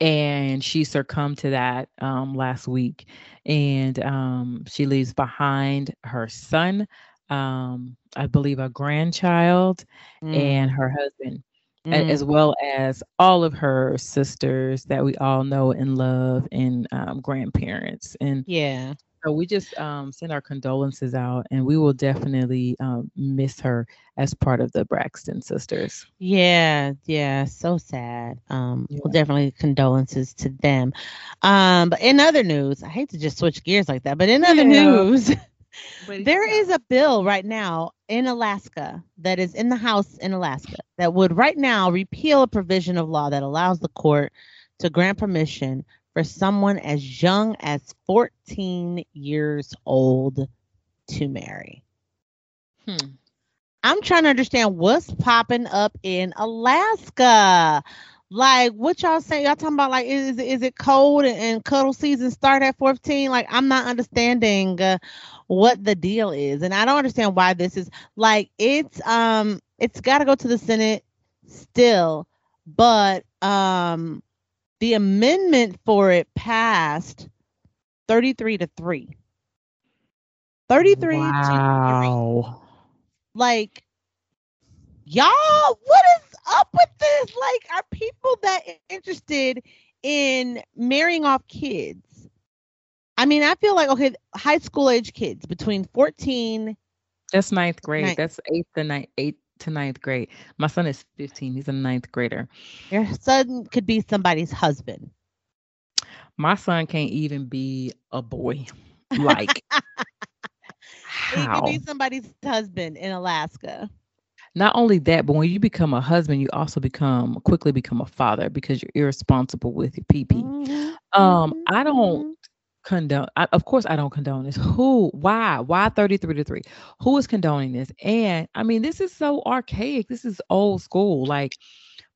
and she succumbed to that um, last week and um, she leaves behind her son um, i believe a grandchild mm. and her husband mm. as well as all of her sisters that we all know and love and um, grandparents. And yeah, so we just um, send our condolences out, and we will definitely um, miss her as part of the Braxton sisters. Yeah, yeah, so sad. Um, yeah. Well, definitely condolences to them. Um, but in other news, I hate to just switch gears like that, but in other yeah. news. there is a bill right now in Alaska that is in the House in Alaska that would right now repeal a provision of law that allows the court to grant permission for someone as young as 14 years old to marry. Hmm. I'm trying to understand what's popping up in Alaska. Like what y'all say? Y'all talking about like is is it cold and, and cuddle season start at 14? Like I'm not understanding uh, what the deal is, and I don't understand why this is like it's um it's got to go to the Senate still, but um the amendment for it passed 33 to 3. 33 wow. Like, y'all, what is up with this? Like, are people that interested in marrying off kids? I mean, I feel like, okay, high school age kids between 14. That's ninth grade. Ninth. That's eighth to ninth, eighth to ninth grade. My son is 15. He's a ninth grader. Your son could be somebody's husband. My son can't even be a boy. Like, how? he could be somebody's husband in Alaska. Not only that, but when you become a husband, you also become quickly become a father because you're irresponsible with your PP. Mm-hmm. Um, I don't mm-hmm condone I, of course i don't condone this. Who why why 33 to 3 who is condoning this? And i mean this is so archaic. This is old school. Like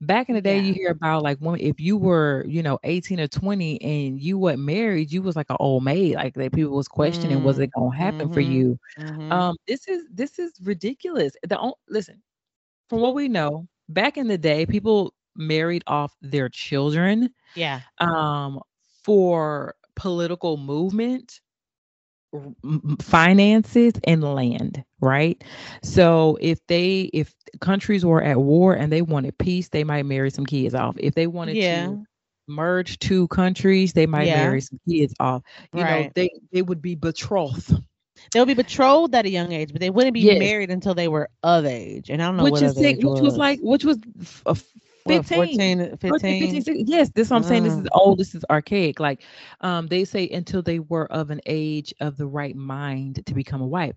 back in the day yeah. you hear about like when if you were you know 18 or 20 and you weren't married you was like an old maid. Like that people was questioning mm was it gonna happen mm-hmm. for you? Mm-hmm. um this is this is ridiculous. The listen from what we know back in the day people married off their children yeah. um for political movement finances and land right so if they if countries were at war and they wanted peace they might marry some kids off if they wanted yeah. to merge two countries they might yeah. marry some kids off you right. know they they would be betrothed They'll be betrothed at a young age, but they wouldn't be yes. married until they were of age. And I don't know which is which was. was. like which was a 15. 14, 15. 15 yes, this is what I'm saying. This is uh. old. This is archaic. Like um, they say until they were of an age of the right mind to become a wife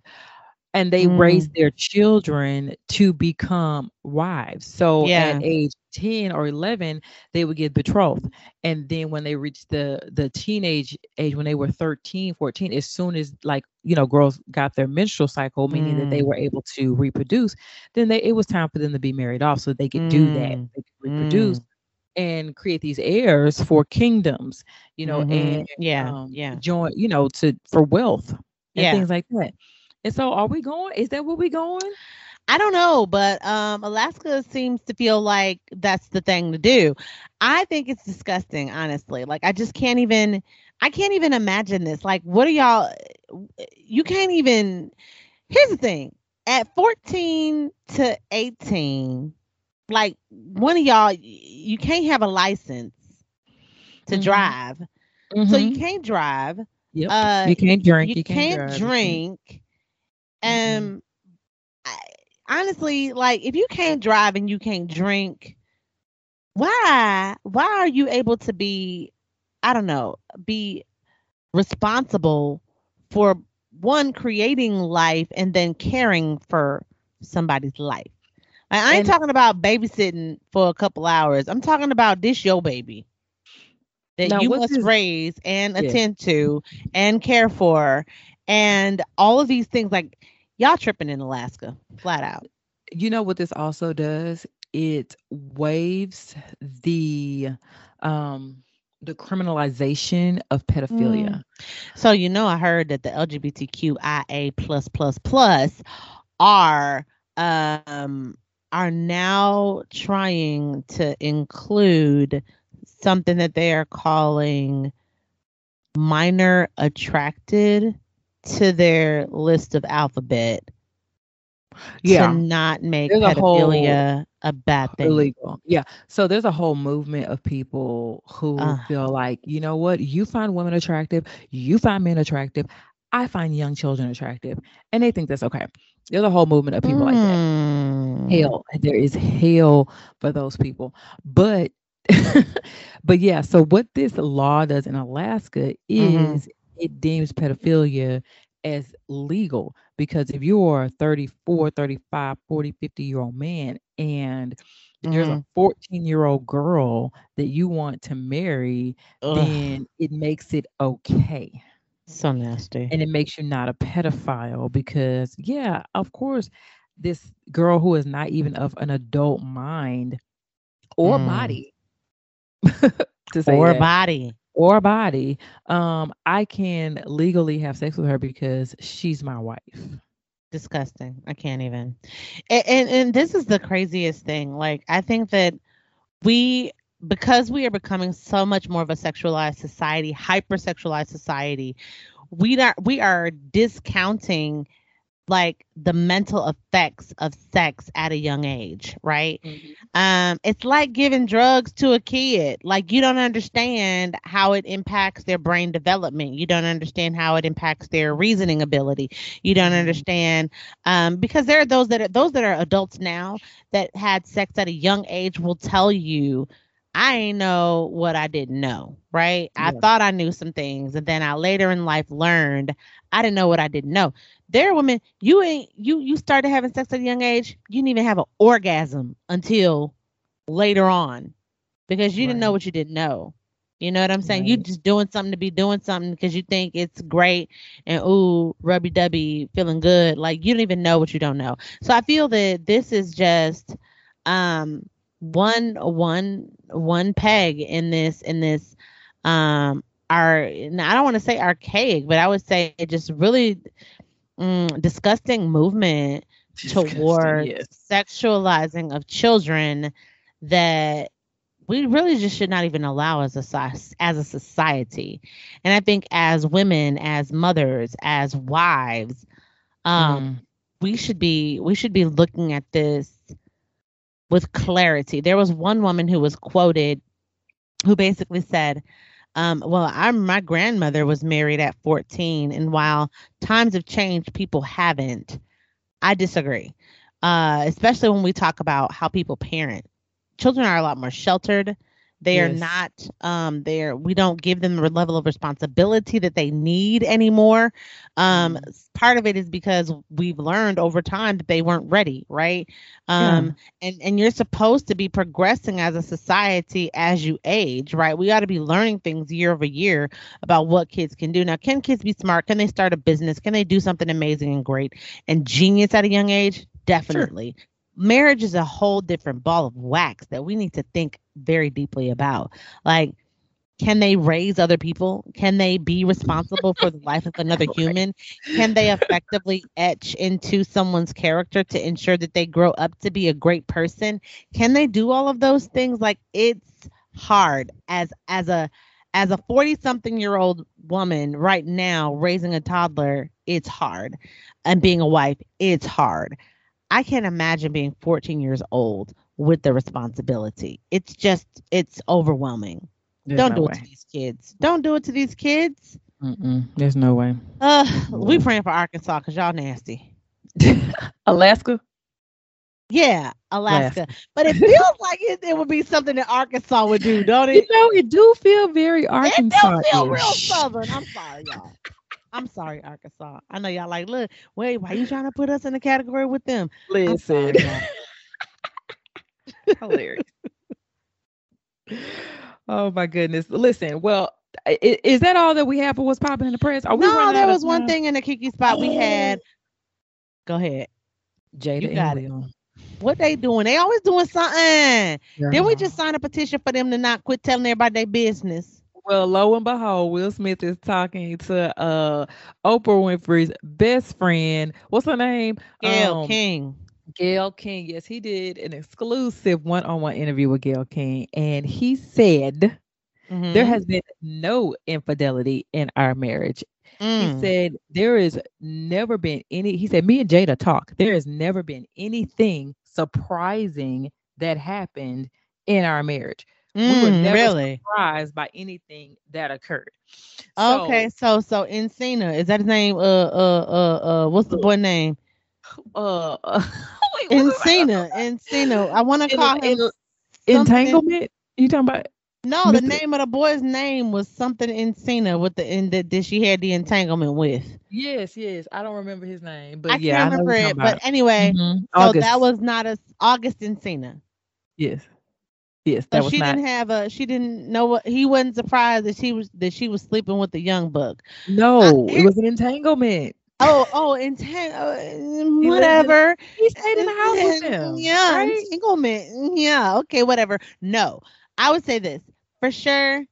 and they mm. raise their children to become wives. So yeah. at age 10 or 11, they would get betrothed. And then when they reach the the teenage age, when they were 13, 14, as soon as like, you know, girls got their menstrual cycle, meaning mm. that they mm. were able to reproduce, then they it was time for them to be married off so they could mm. do that. Mm. They could reproduce mm. and create these heirs for kingdoms, you know, mm-hmm. and yeah, um, yeah, join, you know, to for wealth and yeah. things like that. And so are we going? Is that where we going? I don't know, but um, Alaska seems to feel like that's the thing to do. I think it's disgusting, honestly. Like I just can't even I can't even imagine this. Like what are y'all you can't even Here's the thing. At 14 to 18, like one of y'all you can't have a license to mm-hmm. drive. Mm-hmm. So you mm-hmm. can't drive. Yep. Uh, you can't drink. You, you can't, can't drink. And mm-hmm. I, honestly, like if you can't drive and you can't drink, why why are you able to be I don't know, be responsible for one creating life and then caring for somebody's life. I ain't and, talking about babysitting for a couple hours. I'm talking about this your baby that you must raise and yeah. attend to and care for and all of these things like y'all tripping in Alaska, flat out. You know what this also does? It waves the um the criminalization of pedophilia. Mm. So you know I heard that the LGBTQIA plus plus plus are um are now trying to include something that they are calling minor attracted to their list of alphabet Yeah. to not make There's a pedophilia a bad thing. illegal. Yeah. So there's a whole movement of people who Ugh. feel like, you know what, you find women attractive, you find men attractive, I find young children attractive, and they think that's okay. There's a whole movement of people like that. Mm. Hell, there is hell for those people. But but yeah, so what this law does in Alaska is Mhm. It deems pedophilia as legal because if you're a 34, 35, 40, 50 year old man and there's a 14 year old girl that you want to marry, Ugh, then it makes it okay. so nasty. And it makes you not a pedophile because, yeah, of course, this girl who is not even of an adult mind or Mm. body to say or that, body. Or body, um, I can legally have sex with her because she's my wife. disgusting. I can't even. And, and and this is the craziest thing. Like i think that we because we are becoming so much more of a sexualized society hypersexualized society we are we are discounting like the mental effects of sex at a young age right? Um it's like giving drugs to a kid. Like you don't understand how it impacts their brain development. You don't understand how it impacts their reasoning ability. You don't Mhm. understand um because there are those that are those that are adults now that had sex at a young age will tell you I ain't know what I didn't know, right? I thought I knew some things, and then I later in life learned I didn't know what I didn't know. There are women you ain't you you started having sex at a young age, you didn't even have an orgasm until later on because you didn't know what you didn't know. You know what I'm saying? You just doing something to be doing something because you think it's great and ooh, rubby dubby, feeling good. Like you don't even know what you don't know. So I feel that this is just um one one one peg in this in this um our I don't want to say archaic, but I would say it just really mm, disgusting movement Disgusting, towards yes. sexualizing of children that we really just should not even allow as a as a society. And I think as women, as mothers, as wives, um, Mm. we should be we should be looking at this with clarity. There was one woman who was quoted who basically said, um, well, I'm my grandmother was married at 14, and while times have changed, people haven't. I disagree. Uh, especially when we talk about how people parent. Children are a lot more sheltered. They are not um they're we don't give them the level of responsibility that they need anymore. Um Mhm. part of it is because we've learned over time that they weren't ready, right? Yeah. Um and and you're supposed to be progressing as a society as you age, right? We ought to be learning things year over year about what kids can do. Now, can kids be smart? Can they start a business? Can they do something amazing and great and genius at a young age? Definitely. Marriage is a whole different ball of wax that we need to think very deeply about. Like, can they raise other people? Can they be responsible for the life of another human? Can they effectively etch into someone's character to ensure that they grow up to be a great person? Can they do all of those things? Like it's hard as as a as a 40 something year old woman right now raising a toddler, it's hard. And being a wife, it's hard. I can't imagine being 14 years old with the responsibility. It's just it's overwhelming. There's Don't no do way. it to these kids. Don't do it to these kids. Mm-mm. There's no way. Uh, we praying for Arkansas because y'all nasty. Alaska. Yeah, Alaska. But it feels like it, it would be something that Arkansas would do, don't it? You know, it do feel very It Arkansas. do feel real southern. I'm sorry, y'all. I'm sorry, Arkansas. I know y'all like, look, wait, why are you trying to put us in a category with them? Listen. Hilarious. oh my goodness. Listen, well, i- i- is that all that we have for what's popping in the press? Are we No, running there was one thing in the Kiki spot we had. Go ahead. Jada you got it. What they doing? They always doing something. Didn't we just sign a petition for them to not quit telling everybody their business? Well, lo and behold, Will Smith is talking to uh Oprah Winfrey's best friend. What's her name? Gayle Um, King. Gayle King. Yes, he did an exclusive one-on-one interview with Gayle King, and he said there Mhm. has been no infidelity in our marriage. Mm. He said there is never been any. He said me and Jada talk. There has never been anything surprising that happened in our marriage. we were Mm, never really? surprised by anything that occurred. Okay, so so Encina is that his name? Uh, uh, uh, uh. What's the boy name? So, uh, wait, I- Encina. Encina. I want to En- call him. entanglement. You talking about? No, the name of the boy's name was something Encina with the in that that she had the entanglement with. Yes, yes. I don't remember his name, but I yeah, can't I remember it, talking but anyway, about. Mhm. so that was not a August Encina. yes, yes. So was she not. didn't have a. She didn't know what he wasn't surprised that she was that she was sleeping with the young buck. No, here- it was an entanglement. Oh, oh, entang. Uh, whatever. He stayed in the house with him. Yeah, right? entanglement. Yeah, okay, whatever. No, I would say this for sure.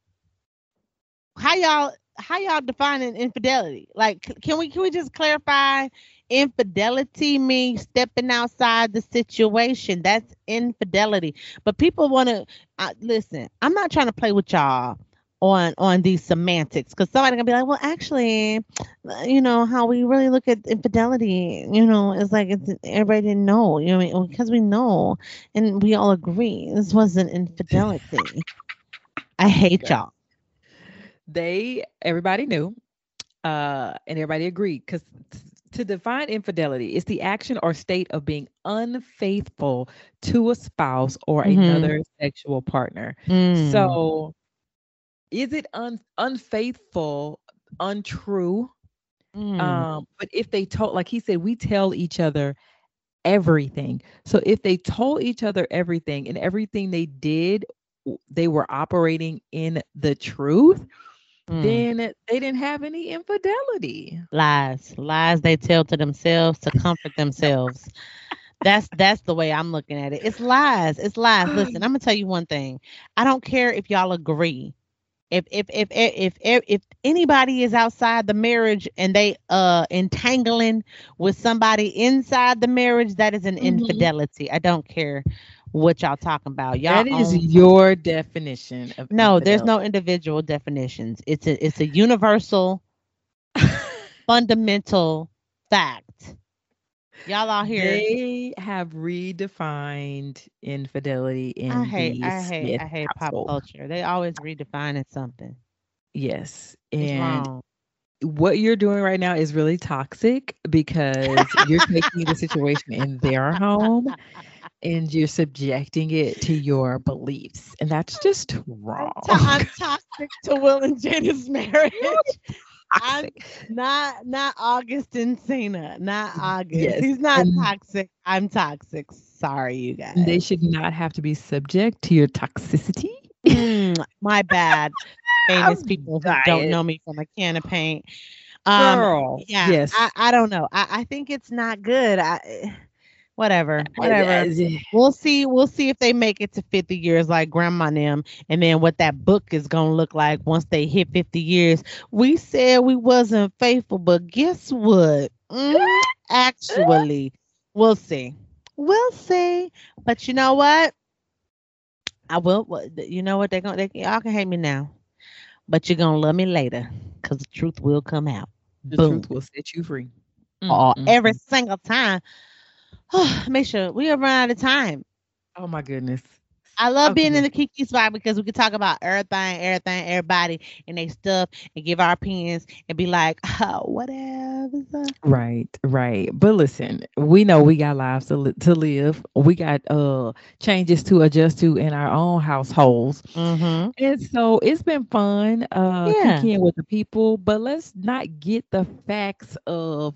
How y'all how y'all defining infidelity? Like, can we can we just clarify? Infidelity means stepping outside the situation. That's infidelity. But people want to uh, listen. I'm not trying to play with y'all on on these semantics because somebody gonna be like, well, actually, you know how we really look at infidelity. You know, it's like it's, everybody didn't know. You know, I mean? because we know and we all agree this wasn't infidelity. I hate y'all. They everybody knew, uh, and everybody agreed because to define infidelity, it's the action or state of being unfaithful to a spouse or Mhm. another sexual partner. Mm. So, is it un- unfaithful, untrue? Mm. Um, but if they told, like he said, we tell each other everything. So if they told each other everything and everything they did, they were operating in the truth, Mm. then they didn't have any infidelity. lies lies they tell to themselves to comfort themselves that's that's the way i'm looking at it it's lies it's lies listen i'm gonna tell you one thing i don't care if y'all agree if if if if if, if anybody is outside the marriage and they uh entangling with somebody inside the marriage that is an Mhm. infidelity i don't care what y'all talking about y'all That is own- your definition of no there's no individual definitions it's a it's a universal fundamental fact. Y'all out here. They have redefined infidelity in I hate, the I hate, Smith I hate pop culture. They always redefining something. Yes, and what you're doing right now is really toxic because you're taking the situation in their home and you're subjecting it to your beliefs, and that's just wrong. To- I'm toxic to Will and Jada's marriage. I'm not not August and Cena. Not August. Yes, He's not and- toxic. I'm toxic. Sorry, you guys. They should not have to be subject to your toxicity. Mm, my bad. Famous I'm people who don't know me from a can of paint. Um, Girl, yeah yes. I, I don't know I, I think it's not good i whatever whatever. we'll see we'll see if they make it to 50 years like grandma and them and then what that book is gonna look like once they hit 50 years. We said we wasn't faithful but guess what? Mm, actually we'll see. We'll see. But you know what? I will you know what? They're gonna they, y'all can hate me now but you're gonna love me later because the truth will come out. The Boom. truth will set you free. Mm, every single time. Make sure we have run out of time. Oh my goodness. I love being in the Kiki spot because we can talk about everything, everything, everybody, and they stuff, and give our opinions, and be like, oh, whatever. Right, right. But listen, we know we got lives to li- to live. We got uh changes to adjust to in our own households. Mm-hmm. And so it's been fun uh Yeah. kicking with the people, but let's not get the facts of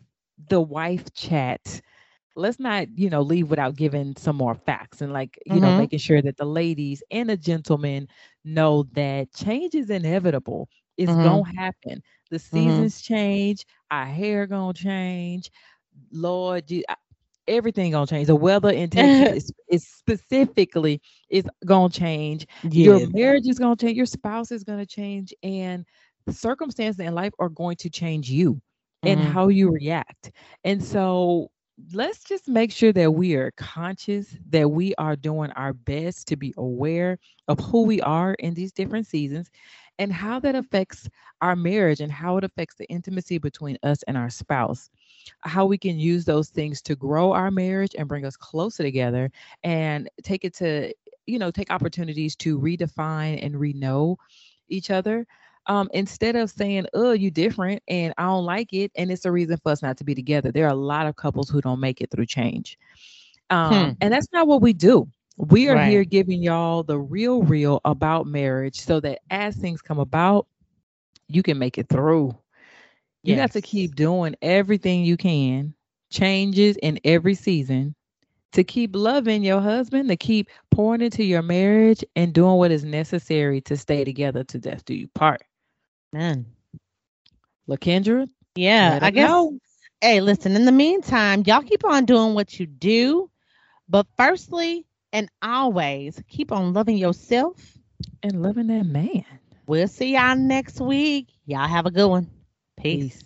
the wife chat. Let's not, you know, leave without giving some more facts and like, you know, Mhm. making sure that the ladies and the gentlemen know that change is inevitable. It's Mhm. gonna happen. The seasons change, our hair gonna change. Lord, you, I- everything gonna change. The weather in is, is specifically is gonna change your marriage is going to change your spouse is going to change and circumstances in life are going to change you and Mhm. how you react and so let's just make sure that we are conscious that we are doing our best to be aware of who we mm-hmm. are in these different seasons and how that affects our marriage and how it affects the intimacy between us and our spouse. How we can use those things to grow our marriage and bring us closer together and take it to you know take opportunities to redefine and re-know each other um, instead of saying oh you different and i don't like it and it's a reason for us not to be together there are a lot of couples who don't make it through change um, hmm. and that's not what we do we are right. here giving y'all the real real about marriage so that as things come about you can make it through you yes. got to keep doing everything you can changes in every season to keep loving your husband, to keep pouring into your marriage and doing what is necessary to stay together to death do you part. Man. LaKendra? Yeah, I guess. Know. Hey, listen, in the meantime, y'all keep on doing what you do. But firstly and always, keep on loving yourself and loving that man. We'll see y'all next week. Y'all have a good one. Peace. Peace.